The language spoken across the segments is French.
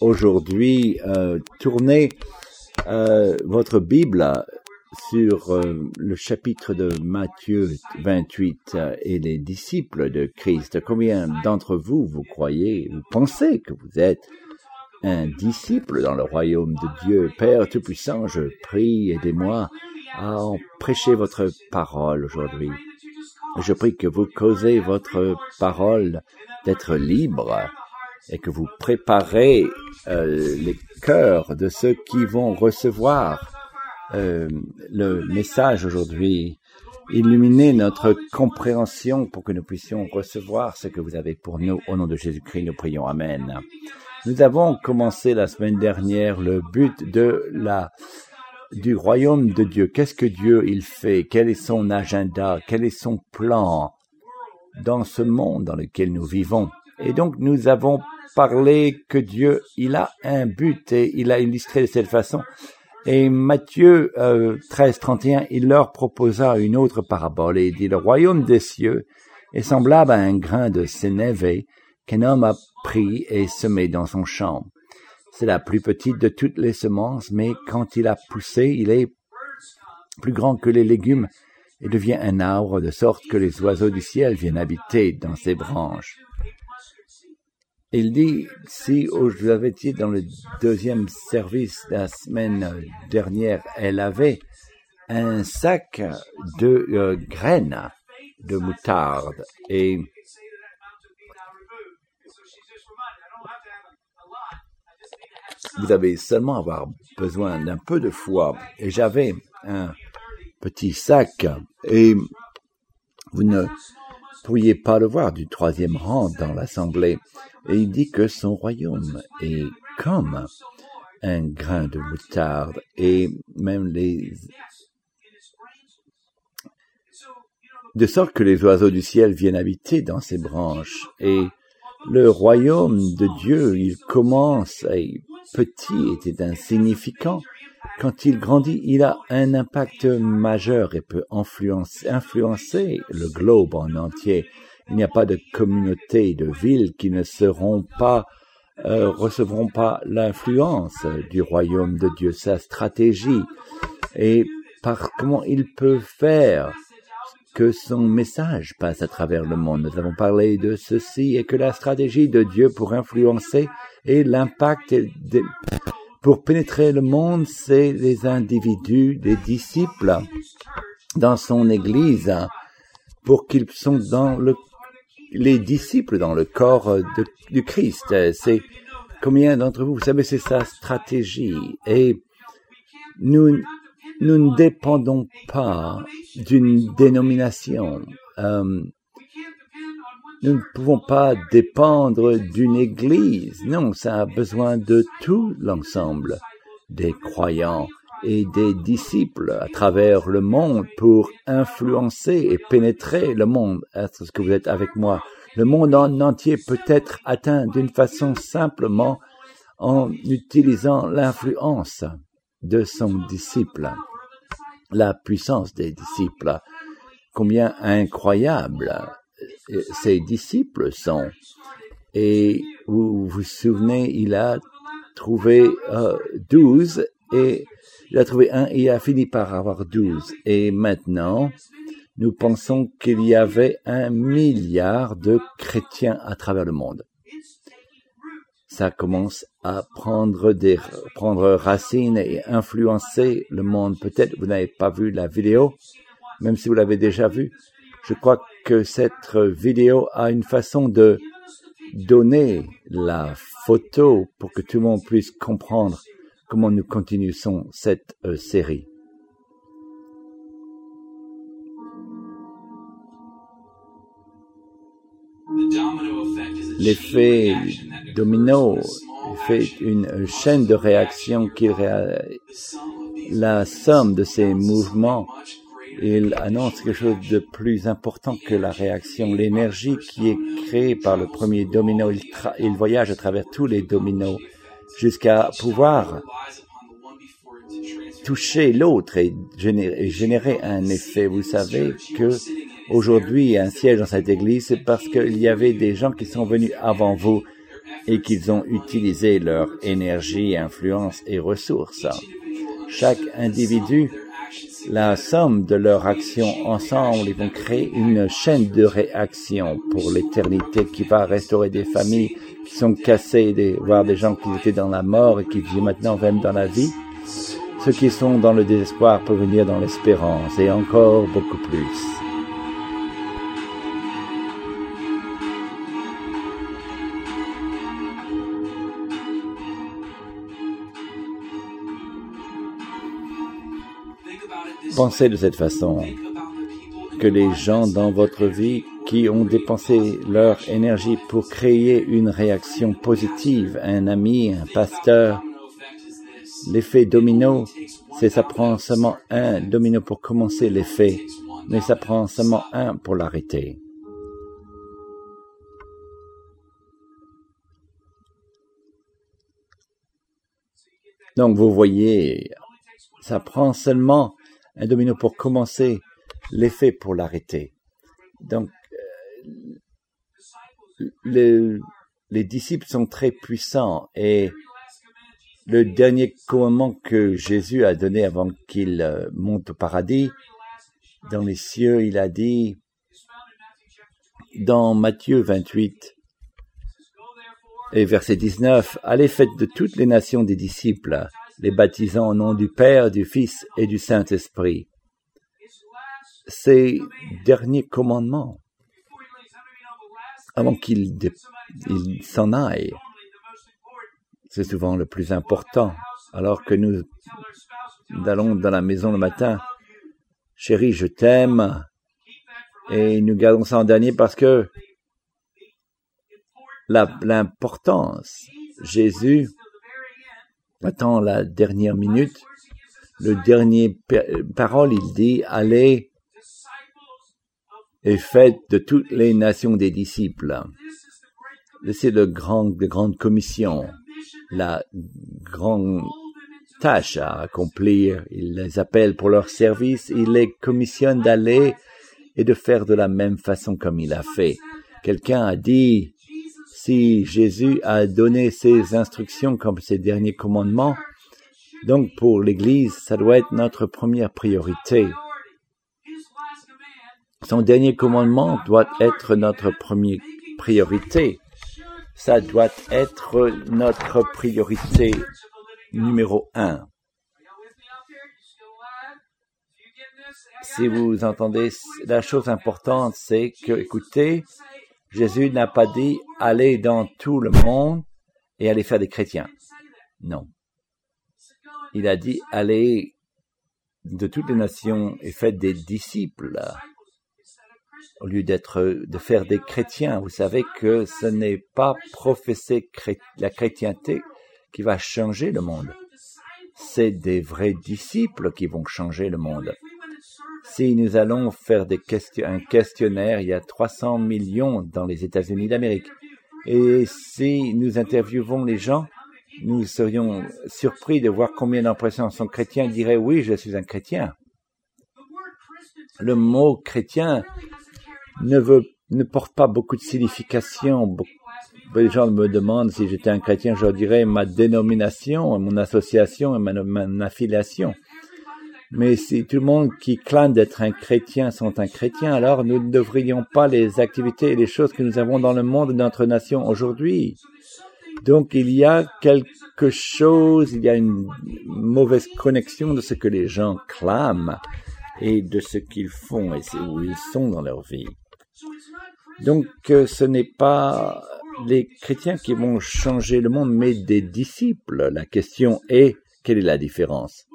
aujourd'hui euh, tourner euh, votre Bible sur euh, le chapitre de Matthieu 28 euh, et les disciples de Christ. Combien d'entre vous, vous croyez, vous pensez que vous êtes un disciple dans le royaume de Dieu? Père Tout-Puissant, je prie, aidez-moi à en prêcher votre parole aujourd'hui. Je prie que vous causez votre parole d'être libre et que vous préparez euh, les cœurs de ceux qui vont recevoir euh, le message aujourd'hui. Illuminez notre compréhension pour que nous puissions recevoir ce que vous avez pour nous. Au nom de Jésus-Christ, nous prions. Amen. Nous avons commencé la semaine dernière le but de la du royaume de Dieu. Qu'est-ce que Dieu il fait? Quel est son agenda? Quel est son plan dans ce monde dans lequel nous vivons? Et donc nous avons parlé que Dieu il a un but et il a illustré de cette façon. Et Matthieu euh, 13, 31, il leur proposa une autre parabole et il dit, le royaume des cieux est semblable à un grain de sénévé qu'un homme a pris et semé dans son champ. C'est la plus petite de toutes les semences, mais quand il a poussé, il est plus grand que les légumes et devient un arbre de sorte que les oiseaux du ciel viennent habiter dans ses branches. Il dit, si vous avez été dans le deuxième service de la semaine dernière, elle avait un sac de euh, graines de moutarde et vous avez seulement avoir besoin d'un peu de foi. Et j'avais un petit sac et vous ne pourriez pas le voir du troisième rang dans l'assemblée. Et il dit que son royaume est comme un grain de moutarde et même les de sorte que les oiseaux du ciel viennent habiter dans ses branches et le royaume de Dieu, il commence à petit était insignificant, quand il grandit, il a un impact majeur et peut influencer, influencer le globe en entier. Il n'y a pas de communauté de villes qui ne seront pas euh, recevront pas l'influence du royaume de Dieu, sa stratégie et par comment il peut faire que son message passe à travers le monde. Nous avons parlé de ceci et que la stratégie de Dieu pour influencer et l'impact pour pénétrer le monde, c'est les individus, les disciples dans son Église, pour qu'ils sont dans le les disciples dans le corps de, du Christ. C'est combien d'entre vous, vous savez, c'est sa stratégie. Et nous, nous ne dépendons pas d'une dénomination. Euh, nous ne pouvons pas dépendre d'une église. Non, ça a besoin de tout l'ensemble des croyants et des disciples à travers le monde pour influencer et pénétrer le monde. Est-ce que vous êtes avec moi? Le monde en entier peut être atteint d'une façon simplement en utilisant l'influence de son disciple, la puissance des disciples. Combien incroyable ses disciples sont. Et vous vous souvenez, il a trouvé euh, douze et il a trouvé un et il a fini par avoir douze. Et maintenant, nous pensons qu'il y avait un milliard de chrétiens à travers le monde. Ça commence à prendre des, prendre racine et influencer le monde. Peut-être vous n'avez pas vu la vidéo, même si vous l'avez déjà vue. Je crois que cette vidéo a une façon de donner la photo pour que tout le monde puisse comprendre comment nous continuons cette euh, série. L'effet domino fait une chaîne de réactions qui la somme de ces mouvements il annonce quelque chose de plus important que la réaction, l'énergie qui est créée par le premier domino. Il, voyage à travers tous les dominos jusqu'à pouvoir toucher l'autre et générer, générer, un effet. Vous savez que aujourd'hui un siège dans cette église, c'est parce qu'il y avait des gens qui sont venus avant vous et qu'ils ont utilisé leur énergie, influence et ressources. Chaque individu, la somme de leurs actions ensemble, ils vont créer une chaîne de réaction pour l'éternité qui va restaurer des familles qui sont cassées, des, voir des gens qui étaient dans la mort et qui vivent maintenant même dans la vie. Ceux qui sont dans le désespoir peuvent venir dans l'espérance et encore beaucoup plus. Pensez de cette façon? Que les gens dans votre vie qui ont dépensé leur énergie pour créer une réaction positive, un ami, un pasteur, l'effet domino, c'est ça prend seulement un domino pour commencer l'effet, mais ça prend seulement un pour l'arrêter. Donc vous voyez, ça prend seulement un domino pour commencer, l'effet pour l'arrêter. Donc, euh, les, disciples sont très puissants et le dernier commandement que Jésus a donné avant qu'il euh, monte au paradis, dans les cieux, il a dit, dans Matthieu 28 et verset 19, Allez faites de toutes les nations des disciples, les baptisant au nom du Père, du Fils et du Saint-Esprit. Ces derniers commandements, avant qu'il s'en aille, c'est souvent le plus important. Alors que nous allons dans la maison le matin, chérie, je t'aime, et nous gardons ça en dernier parce que l'importance, Jésus attend la dernière minute, le dernier parole, il dit, allez et faites de toutes les nations des disciples. C'est le grand, grande commission, la grande tâche à accomplir. Il les appelle pour leur service, il les commissionne d'aller et de faire de la même façon comme il a fait. Quelqu'un a dit, si Jésus a donné ses instructions comme ses derniers commandements, donc pour l'Église, ça doit être notre première priorité. Son dernier commandement doit être notre première priorité. Ça doit être notre priorité numéro un. Si vous entendez, la chose importante, c'est que, écoutez, Jésus n'a pas dit allez dans tout le monde et allez faire des chrétiens. Non. Il a dit allez de toutes les nations et faites des disciples au lieu d'être de faire des chrétiens. Vous savez que ce n'est pas professer la chrétienté qui va changer le monde. C'est des vrais disciples qui vont changer le monde. Si nous allons faire un questionnaire, il y a 300 millions dans les États-Unis d'Amérique. Et si nous interviewons les gens, nous serions surpris de voir combien d'impressions sont chrétiens diraient oui, je suis un chrétien. Le mot chrétien ne porte pas beaucoup de signification. Les gens me demandent si j'étais un chrétien, je leur dirais ma dénomination, mon association et ma affiliation. Mais si tout le monde qui clame d'être un chrétien sont un chrétien, alors nous ne devrions pas les activités et les choses que nous avons dans le monde de notre nation aujourd'hui. Donc il y a quelque chose, il y a une mauvaise connexion de ce que les gens clament et de ce qu'ils font et où ils sont dans leur vie. Donc euh, ce n'est pas les chrétiens qui vont changer le monde, mais des disciples. La question est, quelle est la différence?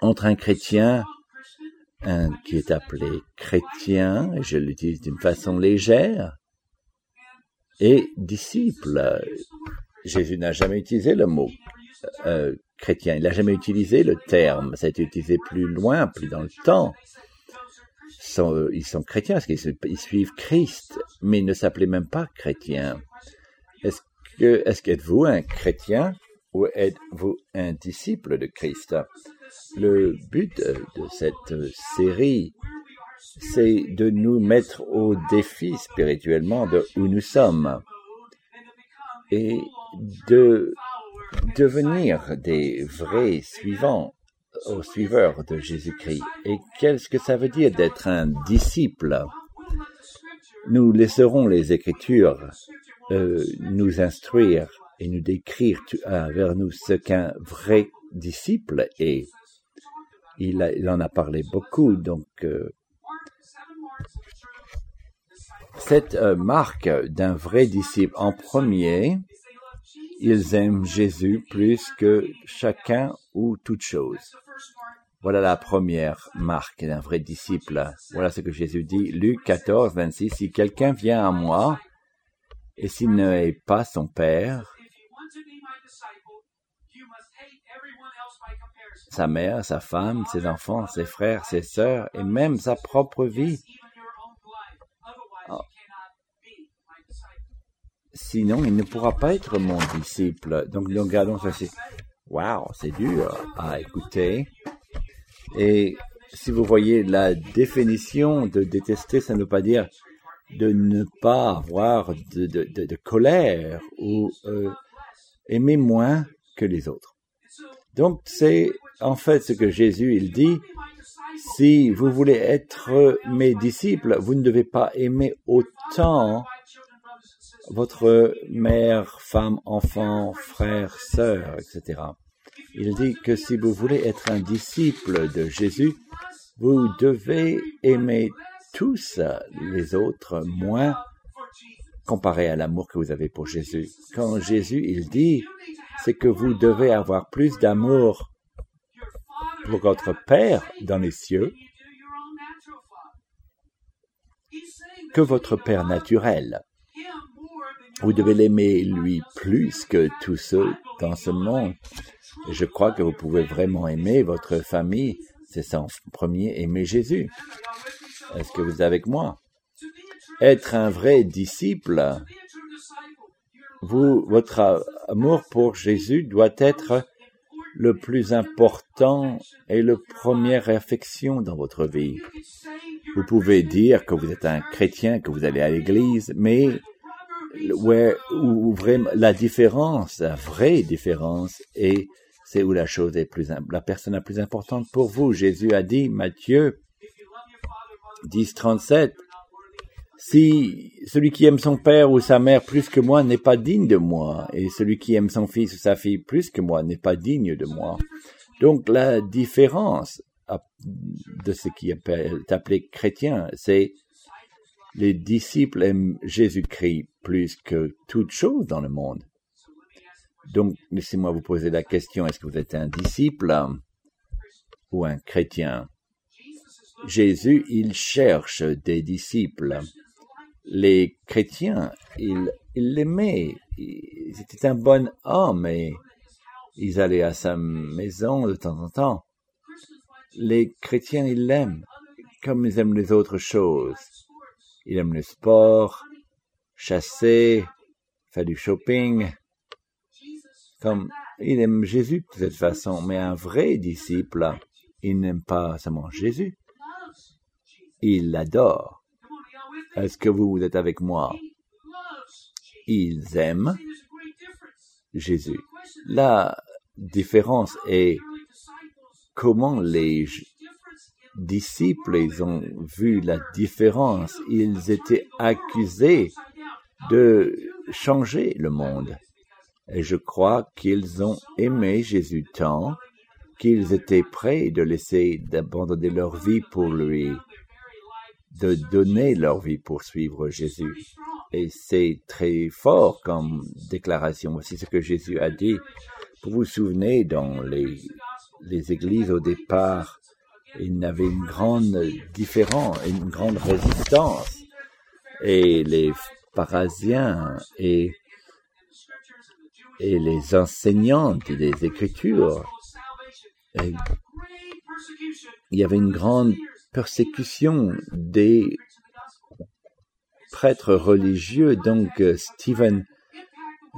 Entre un chrétien, un qui est appelé chrétien, et je l'utilise d'une façon légère, et disciple. Jésus n'a jamais utilisé le mot euh, chrétien, il n'a jamais utilisé le terme, ça a été utilisé plus loin, plus dans le temps. ils sont chrétiens parce qu'ils suivent Christ, mais ils ne s'appelaient même pas chrétiens. Est-ce que, est-ce qu'êtes-vous un chrétien ou êtes-vous un disciple de Christ? Le but de cette série, c'est de nous mettre au défi spirituellement de où nous sommes. et de devenir des vrais suivants aux suiveurs de Jésus-Christ. Et qu'est-ce que ça veut dire d'être un disciple? Nous laisserons les Écritures euh, nous instruire et nous décrire vers nous ce qu'un vrai disciple est. Il, en a parlé beaucoup, donc euh, cette euh, marque d'un vrai disciple en premier, ils aiment Jésus plus que chacun ou toute chose. Voilà la première marque d'un vrai disciple. Voilà ce que Jésus dit. Luc 14, 26. Si quelqu'un vient à moi et s'il n'est pas son père, sa mère, sa femme, ses enfants, ses frères, ses sœurs et même sa propre vie, Sinon, il ne pourra pas être mon disciple. Donc, nous regardons ceci. Waouh, c'est dur à écouter. Et si vous voyez la définition de détester, ça ne veut pas dire de ne pas avoir de, colère ou euh, aimer moins que les autres. Donc c'est en fait ce que Jésus il dit. Si vous voulez être mes disciples, vous ne devez pas aimer autant votre mère, femme, enfant, frère, sœur, etc. Il dit que si vous voulez être un disciple de Jésus, vous devez aimer tous les autres moins comparé à l'amour que vous avez pour Jésus. Quand Jésus, il dit, c'est que vous devez avoir plus d'amour pour votre Père dans les cieux que votre Père naturel. Vous devez l'aimer lui plus que tous ceux dans ce monde. Je crois que vous pouvez vraiment aimer votre famille. C'est en premier, aimer Jésus. Est-ce que vous êtes avec moi? Être un vrai disciple, votre amour pour Jésus doit être le plus important et le première affection dans votre vie. Vous pouvez dire que vous êtes un chrétien, que vous allez à l'église, mais vraiment la différence, la vraie différence, et c'est où la chose est plus, la personne la plus importante pour vous. Jésus a dit, Matthieu 10, 37, si celui qui aime son père ou sa mère plus que moi n'est pas digne de moi, et celui qui aime son fils ou sa fille plus que moi n'est pas digne de moi. Donc la différence de ce qui est appelé chrétien, c'est les disciples aiment Jésus-Christ plus que toute chose dans le monde. Donc, laissez-moi vous poser la question, est-ce que vous êtes un disciple ou un chrétien? Jésus, il cherche des disciples. Les chrétiens, ils l'aimaient. C'était un bon homme et ils allaient à sa maison de temps en temps. Les chrétiens, ils l'aiment comme ils aiment les autres choses. Il aime le sport, chasser, faire du shopping. Comme il aime Jésus de cette façon, mais un vrai disciple, il n'aime pas seulement Jésus, il l'adore. Est-ce que vous, êtes avec moi? Ils aiment Jésus. La différence est comment les disciples, ont vu la différence. Ils étaient accusés de changer le monde. Et je crois qu'ils ont aimé Jésus tant qu'ils étaient prêts de laisser, d'abandonner leur vie pour lui, de donner leur vie pour suivre Jésus. Et c'est très fort comme déclaration aussi ce que Jésus a dit. Vous vous souvenez dans les, les églises au départ, il y avait une grande différence, une grande résistance. Et les parasiens et, et les enseignantes des Écritures, il y avait une grande persécution des prêtres religieux. Donc Stephen,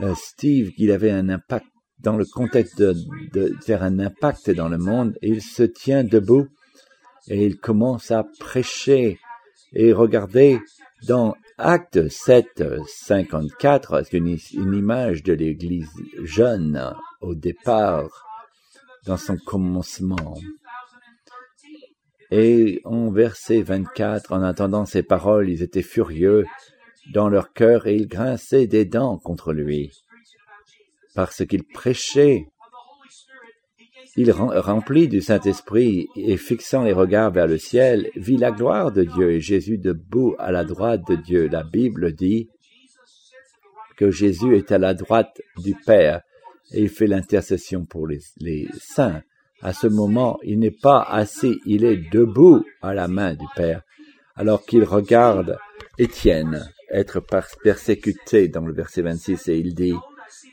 euh, Steve, il avait un impact dans le contexte de, faire un impact dans le monde. Il se tient debout et il commence à prêcher. Et regardez, dans Acte 7, 54, c'est une image de l'Église jeune au départ, dans son commencement. Et en verset 24, en attendant ces paroles, ils étaient furieux dans leur cœur et ils grinçaient des dents contre lui, parce qu'il prêchait. Il rempli du Saint-Esprit et fixant les regards vers le ciel, vit la gloire de Dieu et Jésus debout à la droite de Dieu. La Bible dit que Jésus est à la droite du Père et il fait l'intercession pour les saints. À ce moment, il n'est pas assis, il est debout à la main du Père, alors qu'il regarde Étienne être persécuté dans le verset 26 et il dit,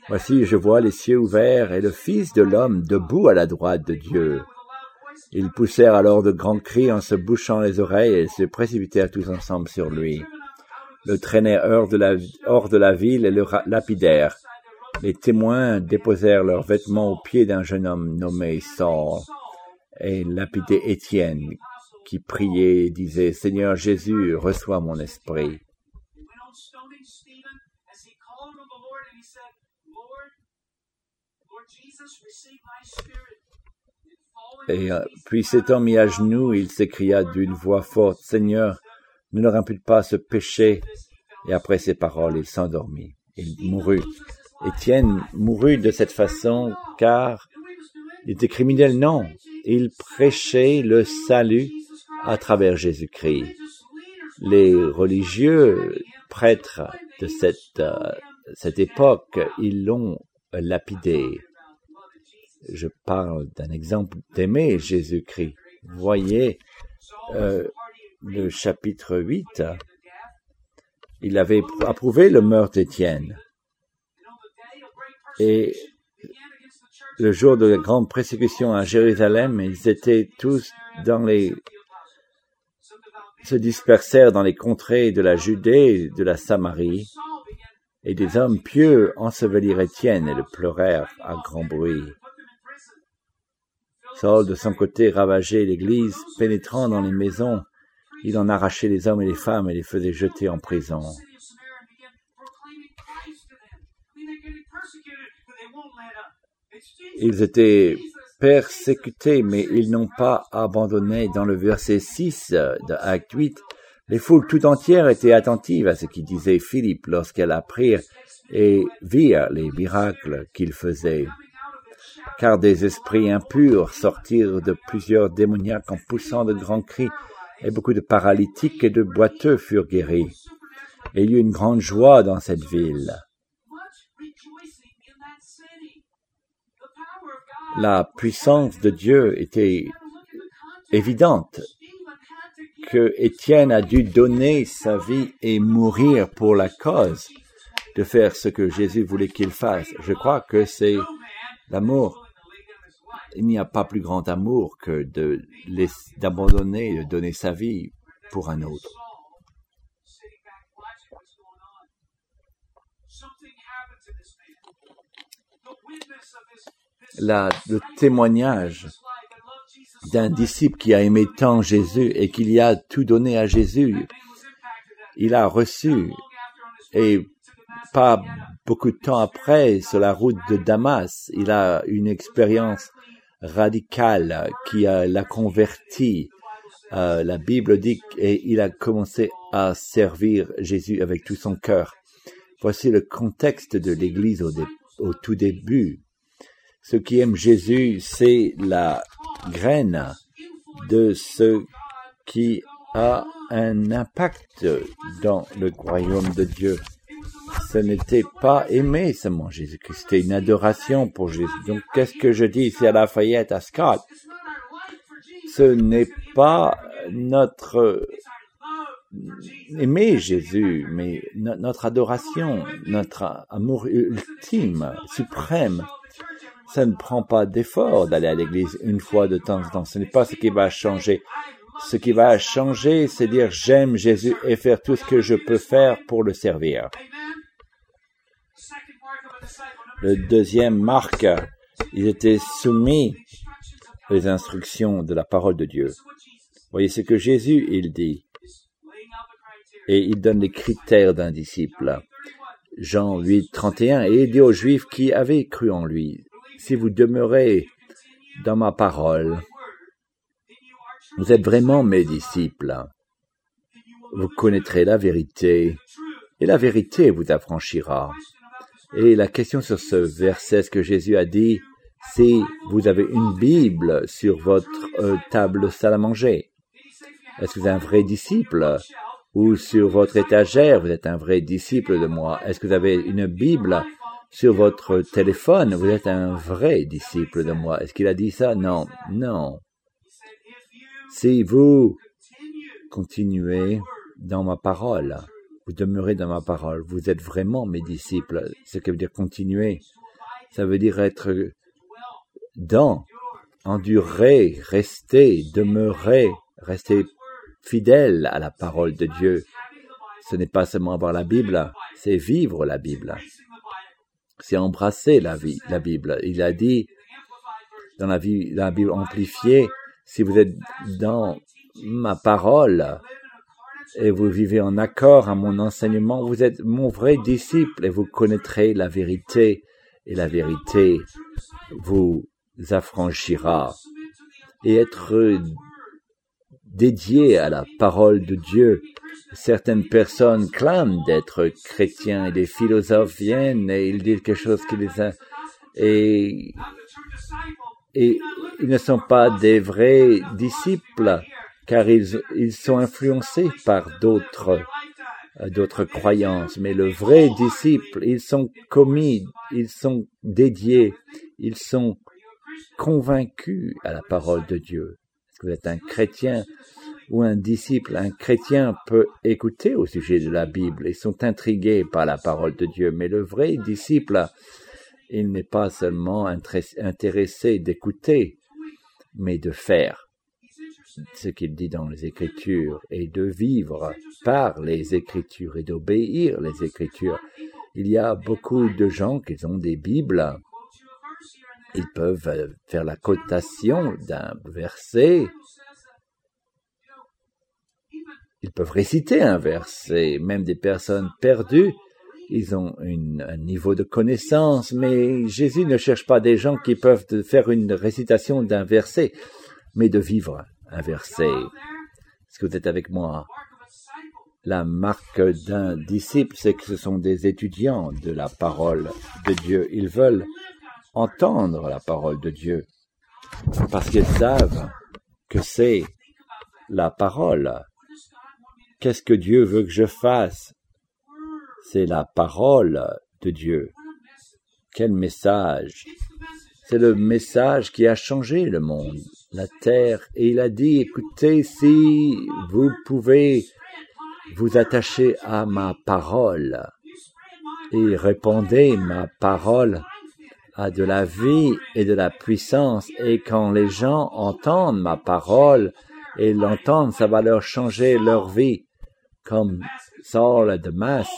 Voici, je vois les cieux ouverts et le Fils de l'homme debout à la droite de Dieu. Ils poussèrent alors de grands cris en se bouchant les oreilles et se précipitèrent tous ensemble sur lui. Le traînèrent hors de la, hors de la ville et le lapidèrent. Les témoins déposèrent leurs vêtements aux pieds d'un jeune homme nommé Saul et lapidaient Étienne, qui priait et disait, Seigneur Jésus, reçois mon esprit. Et euh, puis s'étant mis à genoux, il s'écria d'une voix forte, Seigneur, ne leur impute pas ce péché. Et après ces paroles, il s'endormit. Il mourut. Étienne mourut de cette façon car il était criminel, non. Il prêchait le salut à travers Jésus-Christ. Les religieux prêtres de cette, euh, cette époque, ils l'ont lapidé je parle d'un exemple d'aimer Jésus-Christ. Voyez euh, le chapitre 8. Il avait approuvé le meurtre d'Étienne. Et le jour de la grande persécution à Jérusalem, ils étaient tous dans les se dispersèrent dans les contrées de la Judée de la Samarie, et des hommes pieux ensevelirent Étienne et le pleurèrent à grand bruit. Saul, de son côté, ravageait l'Église, pénétrant dans les maisons. Il en arrachait les hommes et les femmes et les faisait jeter en prison. Ils étaient persécutés, mais ils n'ont pas abandonné. Dans le verset 6 de Acte 8, les foules tout entières étaient attentives à ce qu'il disait Philippe lorsqu'elles apprirent et virent les miracles qu'il faisait car des esprits impurs sortirent de plusieurs démoniaques en poussant de grands cris, et beaucoup de paralytiques et de boiteux furent guéris. Il y eut une grande joie dans cette ville. La puissance de Dieu était évidente que Étienne a dû donner sa vie et mourir pour la cause de faire ce que Jésus voulait qu'il fasse. Je crois que c'est l'amour il n'y a pas plus grand amour que de d'abandonner, de donner sa vie pour un autre. La, le témoignage d'un disciple qui a aimé tant Jésus et qu'il y a tout donné à Jésus, il a reçu et pas beaucoup de temps après, sur la route de Damas, il a une expérience radical qui l'a converti. Euh, la Bible dit et il a commencé à servir Jésus avec tout son cœur. Voici le contexte de l'Église au tout début. Ce qui aime Jésus, c'est la graine de ce qui a un impact dans le royaume de Dieu ce n'était pas aimer seulement Jésus-Christ, c'était une adoration pour Jésus. Donc, qu'est-ce que je dis ici à Lafayette, à Scott? Ce n'est pas notre aimer Jésus, mais notre adoration, notre amour ultime, suprême. Ça ne prend pas d'effort d'aller à l'église une fois de temps en temps. Ce n'est pas ce qui va changer. Ce qui va changer, c'est dire j'aime Jésus et faire tout ce que je peux faire pour le servir. Le deuxième marque, ils étaient soumis aux instructions de la parole de Dieu. Voyez ce que Jésus, il dit. Et il donne les critères d'un disciple. Jean 8, 31, et il dit aux Juifs qui avaient cru en lui, si vous demeurez dans ma parole, vous êtes vraiment mes disciples. Vous connaîtrez la vérité, et la vérité vous affranchira. Et la question sur ce verset, ce que Jésus a dit, si vous avez une Bible sur votre euh, table salle à manger, est-ce que vous êtes un vrai disciple? Ou sur votre étagère, vous êtes un vrai disciple de moi? Est-ce que vous avez une Bible sur votre téléphone Vous êtes un vrai disciple de moi. Est-ce qu'il a dit ça? Non, non. Si vous continuez dans ma parole, vous demeurez dans ma parole, vous êtes vraiment mes disciples. Ce qui veut dire continuer, ça veut dire être dans, endurer, rester, demeurer, rester fidèle à la parole de Dieu. Ce n'est pas seulement avoir la Bible, c'est vivre la Bible. C'est embrasser la, vie, la Bible. Il a dit dans la, vie, la Bible amplifiée, si vous êtes dans ma parole et vous vivez en accord à mon enseignement, vous êtes mon vrai disciple et vous connaîtrez la vérité et la vérité vous affranchira et être dédié à la parole de Dieu. Certaines personnes clament d'être chrétiens et des philosophes viennent et ils disent quelque chose qui les a, et, et ils ne sont pas des vrais disciples car ils, ils sont influencés par d'autres d'autres croyances, mais le vrai disciple, ils sont commis, ils sont dédiés, ils sont convaincus à la parole de Dieu. Vous êtes un chrétien ou un disciple, un chrétien peut écouter au sujet de la Bible et sont intrigués par la parole de Dieu, mais le vrai disciple, il n'est pas seulement intéressé d'écouter, mais de faire ce qu'il dit dans les Écritures et de vivre par les Écritures et d'obéir les Écritures. Il y a beaucoup de gens qui ont des Bibles ils peuvent faire la cotation d'un verset. Ils peuvent réciter un verset, même des personnes perdues. Ils ont un niveau de connaissance, mais Jésus ne cherche pas des gens qui peuvent faire une récitation d'un verset, mais de vivre un verset. Est-ce que vous êtes avec moi? La marque d'un disciple, c'est que ce sont des étudiants de la parole de Dieu. Ils veulent entendre la parole de Dieu, parce qu'ils savent que c'est la parole. Qu'est-ce que Dieu veut que je fasse? C'est la parole de Dieu. Quel message? C'est le message qui a changé le monde, la terre, et il a dit, écoutez, si vous pouvez vous attacher à ma parole et répondez ma parole, a de la vie et de la puissance, et quand les gens entendent ma parole et l'entendent, ça va leur changer leur vie. Comme Saul de Mas,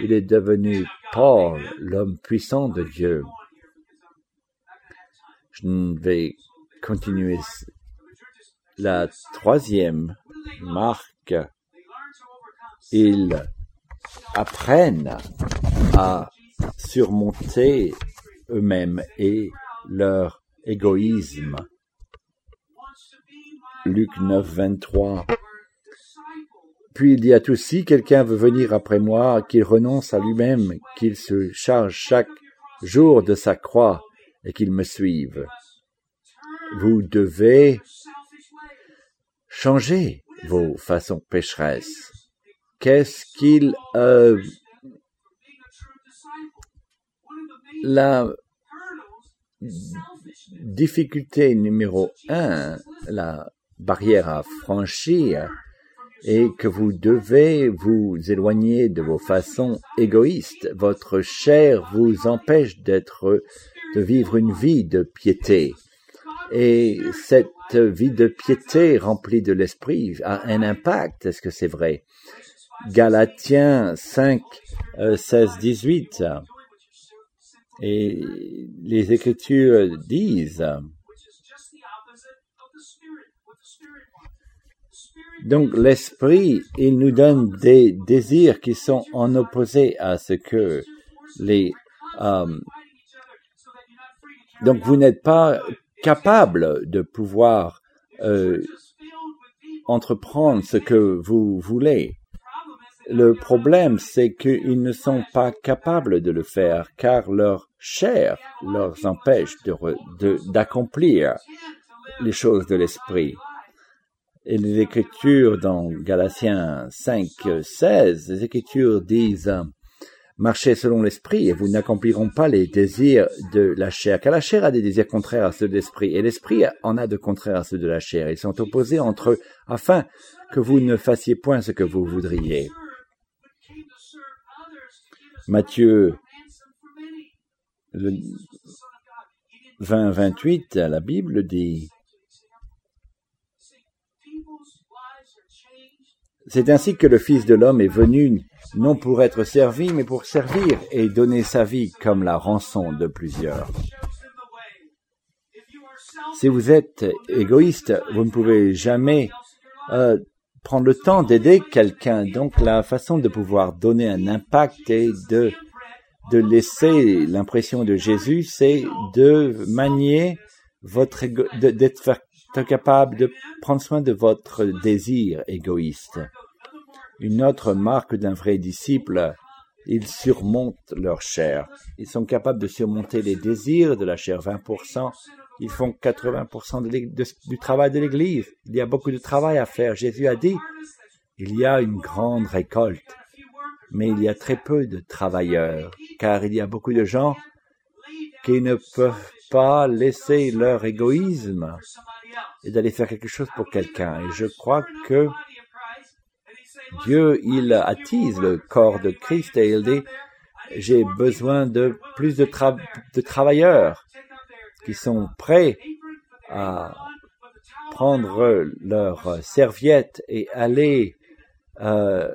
il est devenu Paul, l'homme puissant de Dieu. Je vais continuer la troisième marque. Ils apprennent à surmonter eux-mêmes et leur égoïsme. Luc 9, 23. Puis il dit à tous, si quelqu'un veut venir après moi, qu'il renonce à lui-même, qu'il se charge chaque jour de sa croix et qu'il me suive. Vous devez changer vos façons pécheresses. Qu'est-ce qu'il euh, la difficulté numéro un, la barrière à franchir, est que vous devez vous éloigner de vos façons égoïstes. Votre chair vous empêche d'être, de vivre une vie de piété. Et cette vie de piété remplie de l'esprit a un impact. Est-ce que c'est vrai? Galatiens 5, 16, 18. Et les Écritures disent Donc l'esprit, il nous donne des désirs qui sont en opposé à ce que les... Euh, donc vous n'êtes pas capable de pouvoir euh, entreprendre ce que vous voulez. Le problème, c'est qu'ils ne sont pas capables de le faire car leur chair leur empêche d'accomplir les choses de l'esprit. Et les Écritures dans Galatiens 5, 16, les Écritures disent Marchez selon l'esprit et vous n'accomplirez pas les désirs de la chair, car la chair a des désirs contraires à ceux de l'esprit, et l'esprit en a de contraires à ceux de la chair. Ils sont opposés entre eux, afin que vous ne fassiez point ce que vous voudriez. Matthieu 20, 28, la Bible dit C'est ainsi que le Fils de l'homme est venu non pour être servi, mais pour servir et donner sa vie comme la rançon de plusieurs. Si vous êtes égoïste, vous ne pouvez jamais euh, prendre le temps d'aider quelqu'un. Donc la façon de pouvoir donner un impact et de, de laisser l'impression de Jésus, c'est de manier votre d'être capable de prendre soin de votre désir égoïste. Une autre marque d'un vrai disciple, ils surmontent leur chair. Ils sont capables de surmonter les désirs de la chair 20%, ils font 80% du travail de l'Église. Il y a beaucoup de travail à faire. Jésus a dit, il y a une grande récolte, mais il y a très peu de travailleurs, car il y a beaucoup de gens qui ne peuvent pas laisser leur égoïsme et d'aller faire quelque chose pour quelqu'un. Et je crois que Dieu, il attise le corps de Christ et il dit, j'ai besoin de plus de, travailleurs qui sont prêts à prendre leur serviette et aller euh,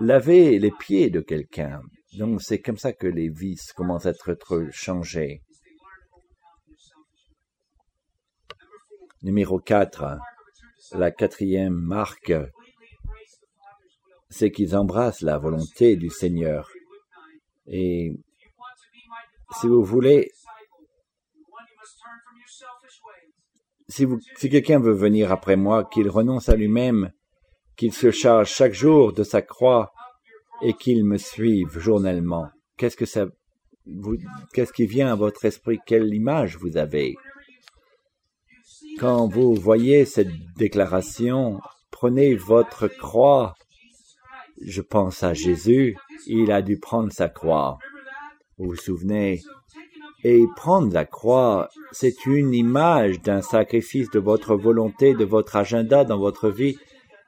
laver les pieds de quelqu'un. Donc c'est comme ça que les vices commencent à être changés. Numéro 4, la quatrième marque, c'est qu'ils embrassent la volonté du Seigneur. Et si vous voulez si, quelqu'un veut venir après moi, qu'il renonce à lui-même, qu'il se charge chaque jour de sa croix et qu'il me suive journellement. Qu'est-ce qui vient à votre esprit? Quelle image vous avez? Quand vous voyez cette déclaration, prenez votre croix. Je pense à Jésus, il a dû prendre sa croix. Vous vous souvenez, et prendre la croix, c'est une image d'un sacrifice de votre volonté, de votre agenda dans votre vie,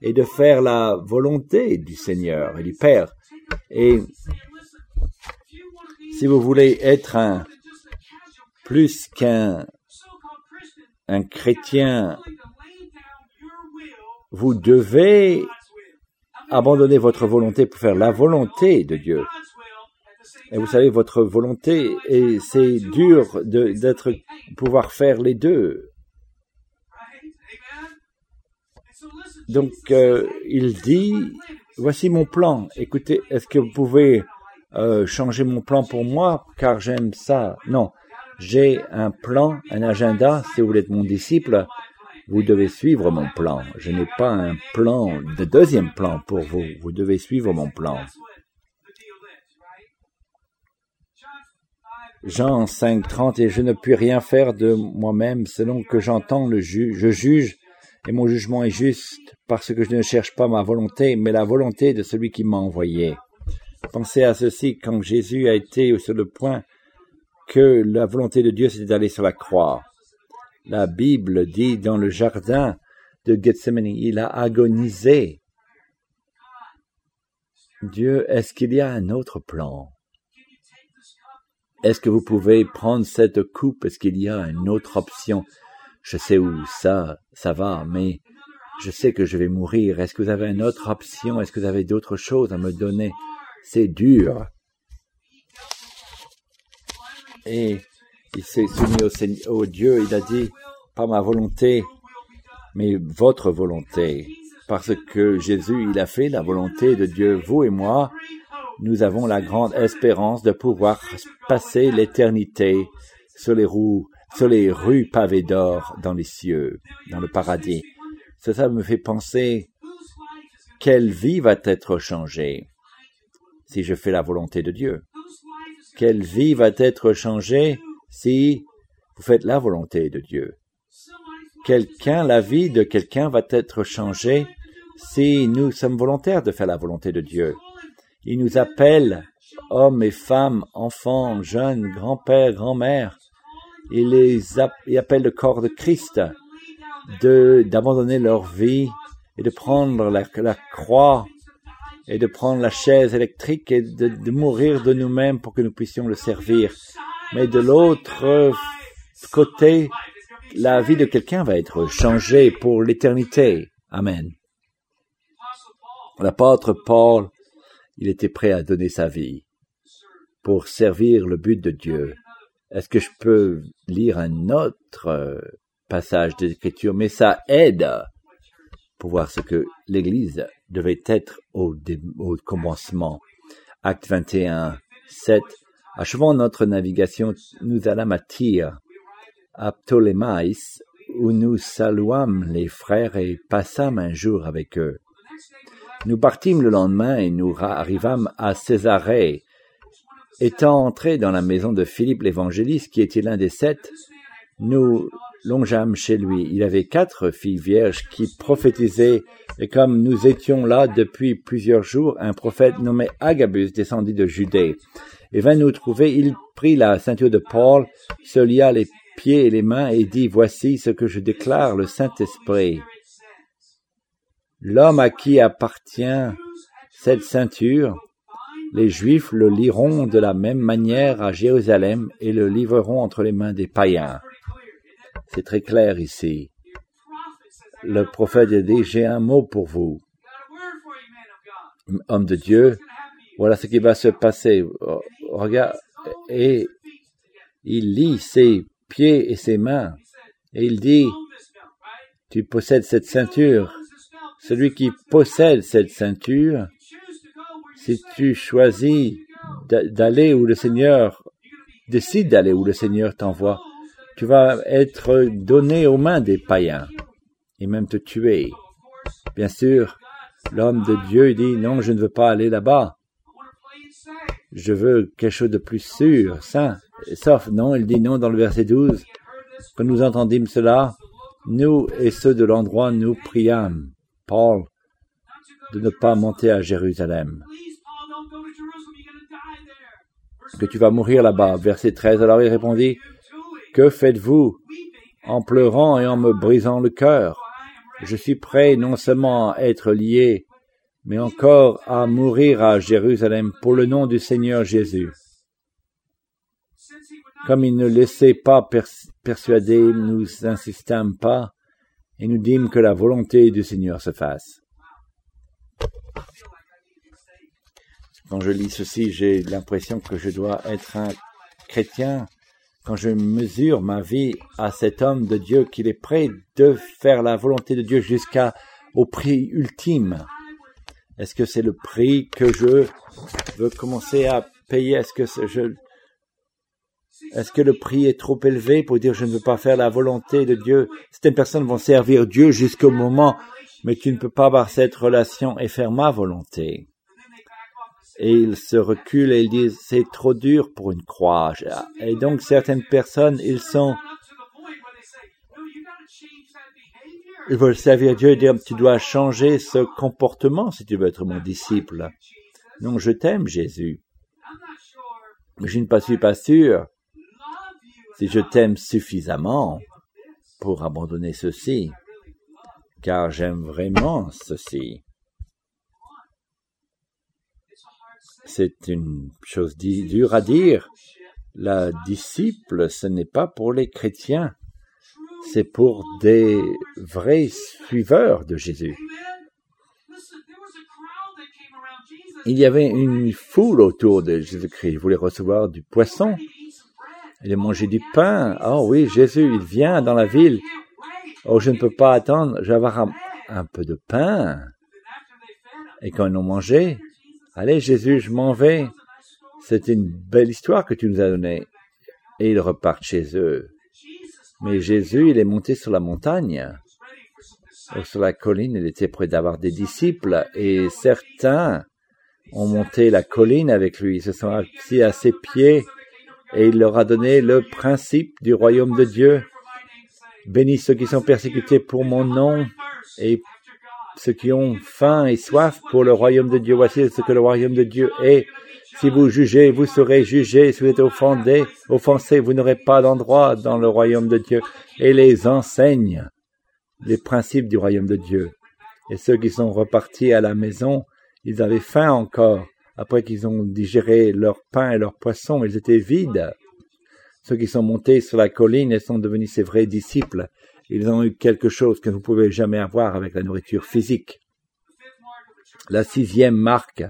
et de faire la volonté du Seigneur et du Père. Et si vous voulez être un plus qu'un un chrétien, vous devez abandonner votre volonté pour faire la volonté de Dieu. Et vous savez, votre volonté, et c'est dur d'être, pouvoir faire les deux. Donc, euh, il dit, voici mon plan. Écoutez, est-ce que vous pouvez euh, changer mon plan pour moi, car j'aime ça Non, j'ai un plan, un agenda. Si vous êtes mon disciple, vous devez suivre mon plan. Je n'ai pas un plan de deuxième plan pour vous. Vous devez suivre mon plan. Jean 5, 30, et je ne puis rien faire de moi-même selon que j'entends le juge. Je juge et mon jugement est juste parce que je ne cherche pas ma volonté, mais la volonté de celui qui m'a envoyé. Pensez à ceci quand Jésus a été sur le point que la volonté de Dieu c'était d'aller sur la croix. La Bible dit dans le jardin de Gethsemane, il a agonisé. Dieu, est-ce qu'il y a un autre plan? Est-ce que vous pouvez prendre cette coupe? Est-ce qu'il y a une autre option? Je sais où ça, ça va, mais je sais que je vais mourir. Est-ce que vous avez une autre option? Est-ce que vous avez d'autres choses à me donner? C'est dur. Et il s'est soumis au, au Dieu. Il a dit, pas ma volonté, mais votre volonté. Parce que Jésus, il a fait la volonté de Dieu. Vous et moi, nous avons la grande espérance de pouvoir passer l'éternité sur les roues, sur les rues pavées d'or dans les cieux, dans le paradis. Ça, ça me fait penser quelle vie va être changée si je fais la volonté de Dieu. Quelle vie va être changée si vous faites la volonté de Dieu? Quelqu'un, la vie de quelqu'un va être changée si nous sommes volontaires de faire la volonté de Dieu. Il nous appelle, hommes et femmes, enfants, jeunes, grands-pères, grand-mères. Il les appelle le corps de Christ d'abandonner leur vie et de prendre la, croix et de prendre la chaise électrique et de, de mourir de nous-mêmes pour que nous puissions le servir. Mais de l'autre côté, la vie de quelqu'un va être changée pour l'éternité. Amen. L'apôtre Paul, il était prêt à donner sa vie pour servir le but de Dieu. Est-ce que je peux lire un autre euh, passage d'écriture, mais ça aide pour voir ce que l'Église devait être au, commencement. Acte 21, 7. Achevant notre navigation, nous allâmes à Tyr à Ptolémaïs, où nous saluâmes les frères et passâmes un jour avec eux. Nous partîmes le lendemain et nous arrivâmes à Césarée. Étant entrés dans la maison de Philippe l'évangéliste, qui était l'un des sept, nous longeâmes chez lui. Il avait quatre filles vierges qui prophétisaient, et comme nous étions là depuis plusieurs jours, un prophète nommé Agabus descendit de Judée, et vint nous trouver. Il prit la ceinture de Paul, se lia les pieds et les mains et dit, Voici ce que je déclare le Saint-Esprit. L'homme à qui appartient cette ceinture, les Juifs le liront de la même manière à Jérusalem et le livreront entre les mains des païens. C'est très clair ici. Le prophète a dit, j'ai un mot pour vous. Homme de Dieu, voilà ce qui va se passer. Regarde, et il lit ses pieds et ses mains. Et il dit, tu possèdes cette ceinture. Celui qui possède cette ceinture, si tu choisis d'aller où le Seigneur décide d'aller où le Seigneur t'envoie, tu vas être donné aux mains des païens et même te tuer. Bien sûr, l'homme de Dieu dit non, je ne veux pas aller là-bas. Je veux quelque chose de plus sûr, saint. Sauf, non, il dit non dans le verset 12. Quand nous entendîmes cela, nous et ceux de l'endroit, nous priâmes, Paul, de ne pas monter à Jérusalem. Que tu vas mourir là-bas. Verset 13. Alors il répondit, Que faites-vous en pleurant et en me brisant le cœur? Je suis prêt non seulement à être lié, mais encore à mourir à Jérusalem pour le nom du Seigneur Jésus. Comme il ne laissait pas persuader, nous insistâmes pas et nous dîmes que la volonté du Seigneur se fasse. Quand je lis ceci, j'ai l'impression que je dois être un chrétien quand je mesure ma vie à cet homme de Dieu qu'il est prêt de faire la volonté de Dieu jusqu'à au prix ultime. Est-ce que c'est le prix que je veux commencer à payer? Est-ce que est-ce que le prix est trop élevé pour dire je ne veux pas faire la volonté de Dieu? Certaines personnes vont servir Dieu jusqu'au moment, mais tu ne peux pas avoir cette relation et faire ma volonté. Et ils se reculent et ils disent c'est trop dur pour une croix. Et donc certaines personnes, ils sont ils veulent servir Dieu et dire tu dois changer ce comportement si tu veux être mon disciple. Non, je t'aime Jésus. Mais je ne suis pas sûr si je t'aime suffisamment pour abandonner ceci, car j'aime vraiment ceci. C'est une chose dure à dire. La disciple, ce n'est pas pour les chrétiens, c'est pour des vrais suiveurs de Jésus. Il y avait une foule autour de Jésus-Christ. Il voulait recevoir du poisson. Il manger du pain. Oh oui, Jésus, il vient dans la ville. Oh, je ne peux pas attendre, je vais avoir un, un peu de pain. Et quand ils ont mangé, allez Jésus, je m'en vais. C'est une belle histoire que tu nous as donnée. Et ils repartent chez eux. Mais Jésus, il est monté sur la montagne. Sur la colline, il était prêt d'avoir des disciples. Et certains ont monté la colline avec lui. Ils se sont assis à ses pieds. Et il leur a donné le principe du royaume de Dieu. Bénis ceux qui sont persécutés pour mon nom et ceux qui ont faim et soif pour le royaume de Dieu. Voici ce que le royaume de Dieu est. Si vous jugez, vous serez jugés. Si vous êtes offendé, offensé, vous n'aurez pas d'endroit dans le royaume de Dieu. Et les enseigne les principes du royaume de Dieu. Et ceux qui sont repartis à la maison, ils avaient faim encore. Après qu'ils ont digéré leur pain et leur poisson, ils étaient vides. Ceux qui sont montés sur la colline et sont devenus ses vrais disciples, ils ont eu quelque chose que vous ne pouvez jamais avoir avec la nourriture physique. La sixième marque,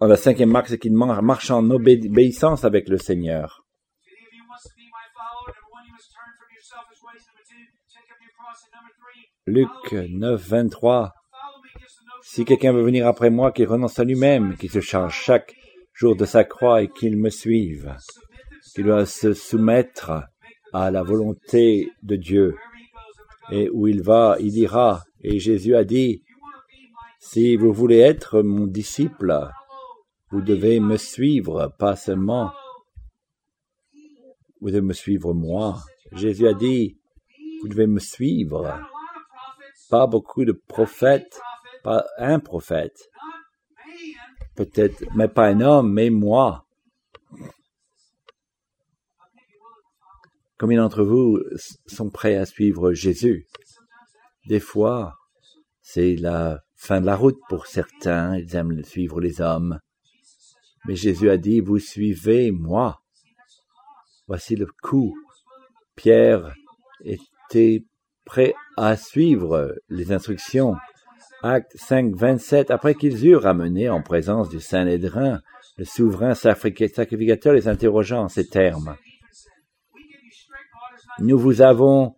la cinquième marque, c'est qu'ils marchent en obéissance avec le Seigneur. Luc 9, 23. Si quelqu'un veut venir après moi, qu'il renonce à lui-même, qu'il se charge chaque jour de sa croix et qu'il me suive, qu'il doit se soumettre à la volonté de Dieu. Et où il va, il ira. Et Jésus a dit, si vous voulez être mon disciple, vous devez me suivre, pas seulement. Vous devez me suivre moi. Jésus a dit, vous devez me suivre. Pas beaucoup de prophètes, pas un prophète. Peut-être, mais pas un homme, mais moi. Combien d'entre vous sont prêts à suivre Jésus? Des fois, c'est la fin de la route pour certains, ils aiment suivre les hommes. Mais Jésus a dit, vous suivez moi. Voici le coup. Pierre était prêt à suivre les instructions. Acte 5, 27, après qu'ils eurent ramené en présence du Saint-Nédrin, le souverain sacrificateur les interrogeant en ces termes. Nous vous avons,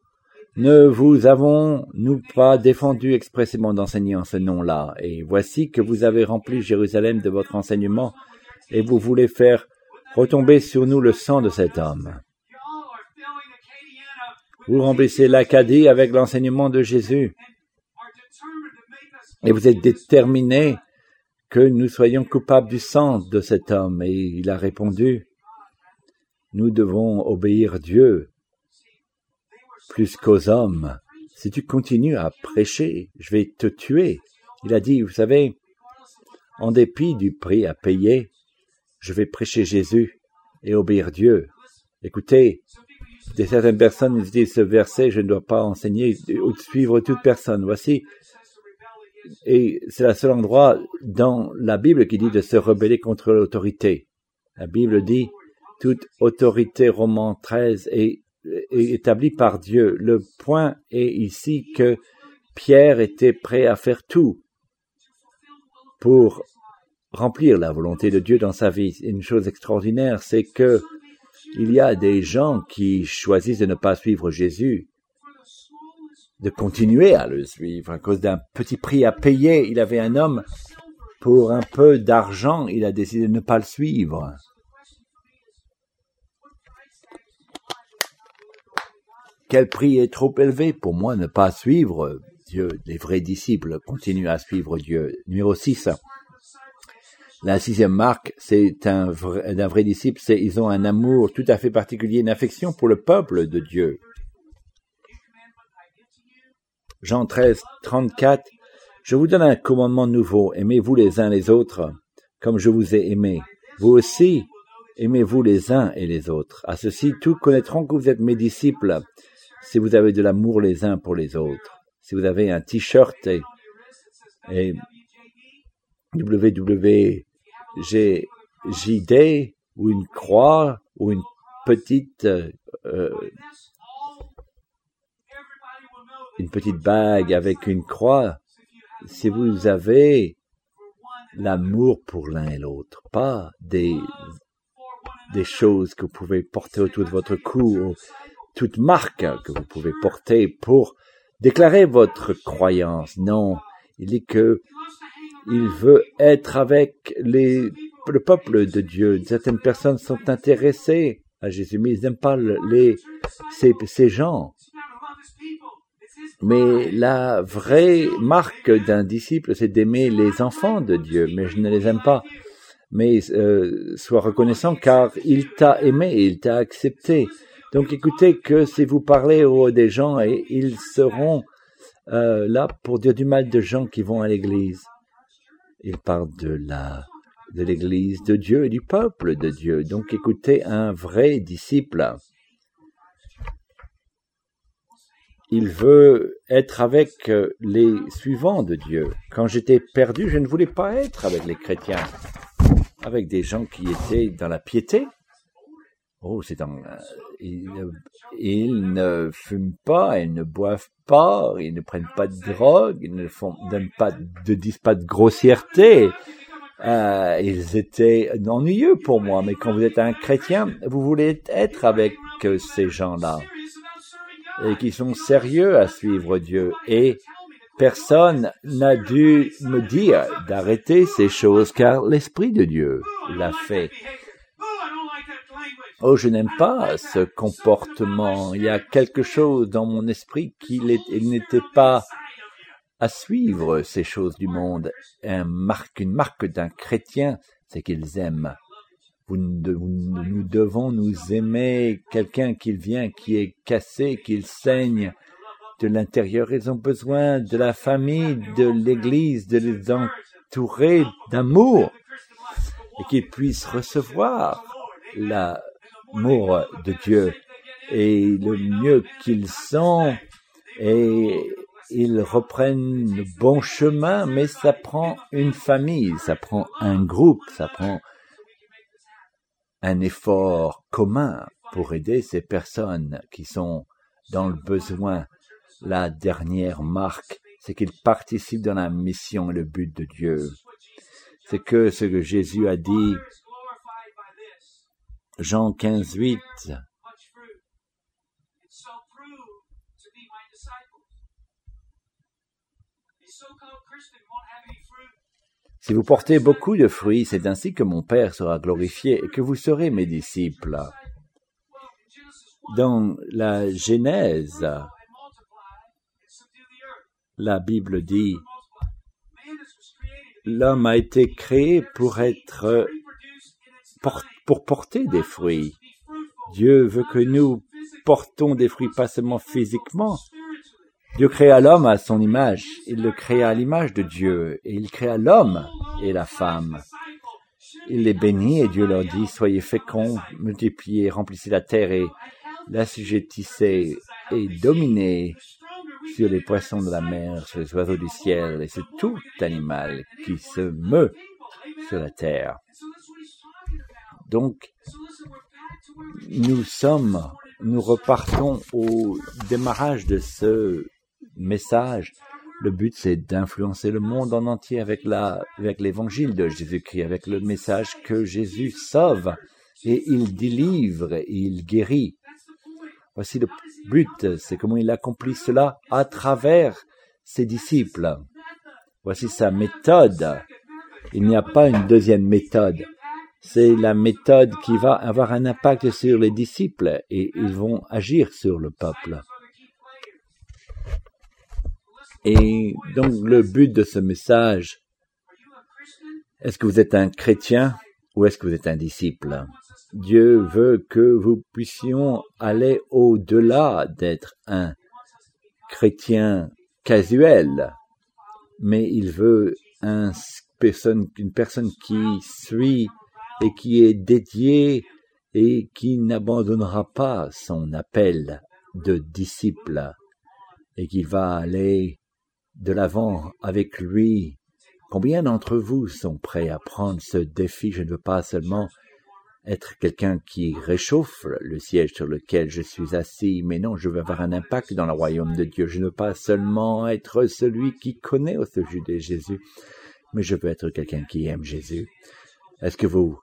ne vous avons-nous pas défendu expressément d'enseigner en ce nom-là, et voici que vous avez rempli Jérusalem de votre enseignement, et vous voulez faire retomber sur nous le sang de cet homme. Vous remplissez l'Acadie avec l'enseignement de Jésus, et vous êtes déterminé que nous soyons coupables du sang de cet homme. Et il a répondu, nous devons obéir Dieu plus qu'aux hommes. Si tu continues à prêcher, je vais te tuer. Il a dit, vous savez, en dépit du prix à payer, je vais prêcher Jésus et obéir Dieu. Écoutez, de certaines personnes disent ce verset, je ne dois pas enseigner ou suivre toute personne. Voici, et c'est le seul endroit dans la Bible qui dit de se rebeller contre l'autorité. La Bible dit, toute autorité, Roman 13, est établi par Dieu. Le point est ici que Pierre était prêt à faire tout pour remplir la volonté de Dieu dans sa vie. Une chose extraordinaire, c'est que il y a des gens qui choisissent de ne pas suivre Jésus, de continuer à le suivre à cause d'un petit prix à payer. Il avait un homme pour un peu d'argent, il a décidé de ne pas le suivre. Quel prix est trop élevé pour moi ne pas suivre Dieu? Les vrais disciples continuent à suivre Dieu. Numéro 6. La sixième marque, c'est d'un vrai disciple, c'est ils ont un amour tout à fait particulier, une affection pour le peuple de Dieu. Jean 13, 34. Je vous donne un commandement nouveau. Aimez-vous les uns les autres, comme je vous ai aimé. Vous aussi, aimez-vous les uns et les autres. À ceci, tous connaîtront que vous êtes mes disciples si vous avez de l'amour les uns pour les autres, si vous avez un t-shirt et, et WWJD ou une croix ou une petite euh, une petite bague avec une croix, si vous avez l'amour pour l'un et l'autre, pas des des choses que vous pouvez porter autour de votre cou toute marque que vous pouvez porter pour déclarer votre croyance. Non, il dit que il veut être avec les, le peuple de Dieu. Certaines personnes sont intéressées à Jésus, mais ils n'aiment pas les, ces, ces gens. Mais la vraie marque d'un disciple, c'est d'aimer les enfants de Dieu, mais je ne les aime pas. Mais euh, sois reconnaissant car il t'a aimé, il t'a accepté. Donc écoutez que si vous parlez aux des gens, et ils seront euh, là pour dire du mal de gens qui vont à l'église. Il parle de la de l'église de Dieu et du peuple de Dieu. Donc écoutez un vrai disciple. Il veut être avec euh, les suivants de Dieu. Quand j'étais perdu, je ne voulais pas être avec les chrétiens, avec des gens qui étaient dans la piété. Oh, c'est dans, euh, ils, ne fument pas, ils ne boivent pas, ils ne prennent pas de drogue, ils ne font, donnent pas, ne disent pas de grossièreté. Euh, ils étaient ennuyeux pour moi, mais quand vous êtes un chrétien, vous voulez être avec ces gens-là et qui sont sérieux à suivre Dieu. Et personne n'a dû me dire d'arrêter ces choses car l'Esprit de Dieu l'a fait. Oh, je n'aime pas ce comportement. Il y a quelque chose dans mon esprit qui n'était pas à suivre ces choses du monde. Une marque d'un chrétien, c'est qu'ils aiment nous devons nous aimer quelqu'un qui vient, qui est cassé, qui saigne de l'intérieur. Ils ont besoin de la famille, de l'Église, de les entourer d'amour et qu'ils puissent recevoir l'amour de Dieu. Et le mieux qu'ils sont, et ils reprennent le bon chemin, mais ça prend une famille, ça prend un groupe, ça prend un effort commun pour aider ces personnes qui sont dans le besoin. La dernière marque, c'est qu'ils participent dans la mission et le but de Dieu. C'est que ce que Jésus a dit, Jean 15, 8, Si vous portez beaucoup de fruits, c'est ainsi que mon Père sera glorifié et que vous serez mes disciples. Dans la Genèse, la Bible dit, l'homme a été créé pour être, pour porter des fruits. Dieu veut que nous portons des fruits pas seulement physiquement, Dieu créa l'homme à son image, il le créa à l'image de Dieu, et il créa l'homme et la femme. Il les bénit et Dieu leur dit, soyez féconds, multipliez, remplissez la terre et l'assujettissez et dominez sur les poissons de la mer, sur les oiseaux du ciel et sur tout animal qui se meut sur la terre. Donc, nous sommes, nous repartons au démarrage de ce message. Le but, c'est d'influencer le monde en entier avec la, avec l'évangile de Jésus-Christ, avec le message que Jésus sauve et il délivre et il guérit. Voici le but, c'est comment il accomplit cela à travers ses disciples. Voici sa méthode. Il n'y a pas une deuxième méthode. C'est la méthode qui va avoir un impact sur les disciples et ils vont agir sur le peuple. Et donc le but de ce message, est-ce que vous êtes un chrétien ou est-ce que vous êtes un disciple? Dieu veut que vous puissions aller au-delà d'être un chrétien casuel, mais il veut une personne qui suit et qui est dédiée et qui n'abandonnera pas son appel de disciple et qui va aller de l'avant avec lui. Combien d'entre vous sont prêts à prendre ce défi? Je ne veux pas seulement être quelqu'un qui réchauffe le siège sur lequel je suis assis, mais non, je veux avoir un impact dans le royaume de Dieu. Je ne veux pas seulement être celui qui connaît au sujet de Jésus, mais je veux être quelqu'un qui aime Jésus. Est-ce que vous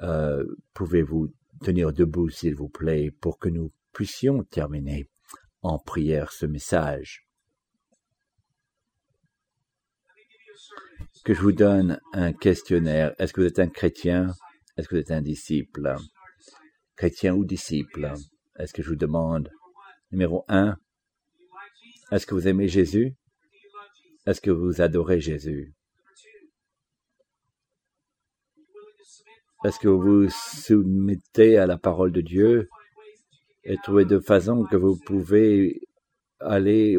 euh, pouvez vous tenir debout, s'il vous plaît, pour que nous puissions terminer en prière ce message? Que je vous donne un questionnaire. Est-ce que vous êtes un chrétien? Est-ce que vous êtes un disciple? Chrétien ou disciple? Est-ce que je vous demande Numéro un, est-ce que vous aimez Jésus? Est-ce que vous adorez Jésus? Est-ce que vous vous soumettez à la parole de Dieu et trouvez de façon que vous pouvez aller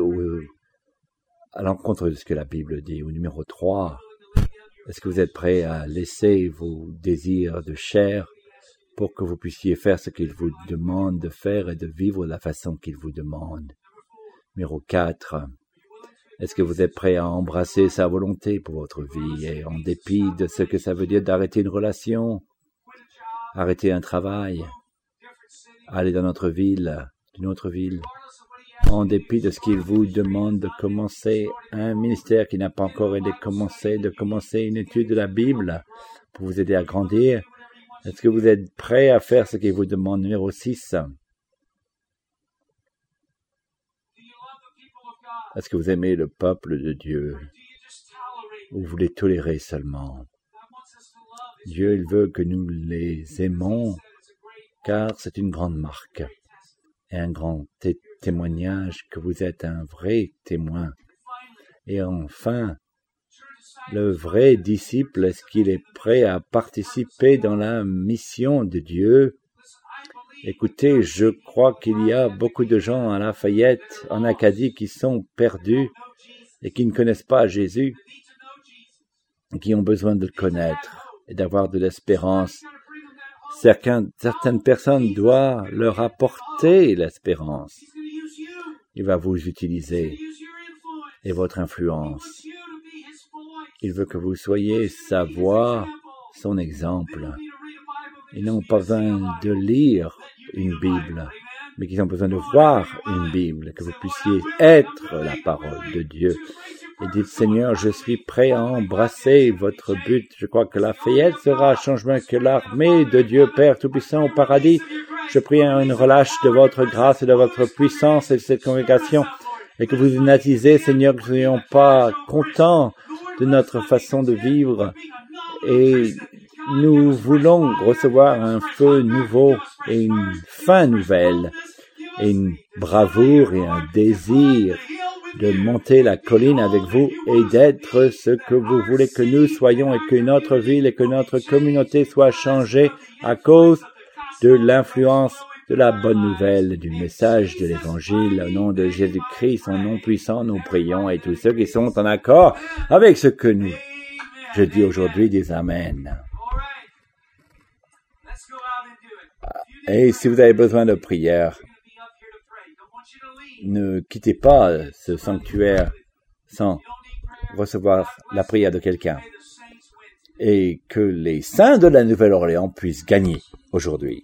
à l'encontre de ce que la Bible dit. Au numéro 3, est-ce que vous êtes prêt à laisser vos désirs de chair pour que vous puissiez faire ce qu'il vous demande de faire et de vivre la façon qu'il vous demande? Numéro 4. Est-ce que vous êtes prêt à embrasser sa volonté pour votre vie et en dépit de ce que ça veut dire d'arrêter une relation, arrêter un travail, aller dans notre ville, d'une autre ville, en dépit de ce qu'il vous demande de commencer un ministère qui n'a pas encore été commencé, de commencer une étude de la Bible pour vous aider à grandir. Est-ce que vous êtes prêt à faire ce qu'il vous demande numéro 6 Est-ce que vous aimez le peuple de Dieu ou vous les tolérez seulement? Dieu, il veut que nous les aimons car c'est une grande marque et un grand témoignage que vous êtes un vrai témoin. Et enfin, le vrai disciple, est-ce qu'il est prêt à participer dans la mission de Dieu? Écoutez, je crois qu'il y a beaucoup de gens à Lafayette, en Acadie, qui sont perdus et qui ne connaissent pas Jésus, et qui ont besoin de le connaître et d'avoir de l'espérance certaines personnes doivent leur apporter l'espérance. Il va vous utiliser et votre influence. Il veut que vous soyez sa voix, son exemple. Ils n'ont pas besoin de lire une Bible, mais qu'ils ont besoin de voir une Bible, que vous puissiez être la parole de Dieu et dites Seigneur, je suis prêt à embrasser votre but. Je crois que la fayette sera changement que l'armée de Dieu Père Tout-Puissant au paradis. Je prie une relâche de votre grâce et de votre puissance et de cette congrégation et que vous natisez, Seigneur, que nous ne soyons pas contents de notre façon de vivre et nous voulons recevoir un feu nouveau et une fin nouvelle et une bravoure et un désir de monter la colline avec vous et d'être ce que vous voulez que nous soyons et que notre ville et que notre communauté soit changée à cause de l'influence de la bonne nouvelle, du message de l'évangile, au nom de Jésus-Christ, son nom puissant, nous prions et tous ceux qui sont en accord avec ce que nous, je dis aujourd'hui, des Amen. Et si vous avez besoin de prière, ne quittez pas ce sanctuaire sans recevoir la prière de quelqu'un. Et que les saints de la Nouvelle-Orléans puissent gagner aujourd'hui.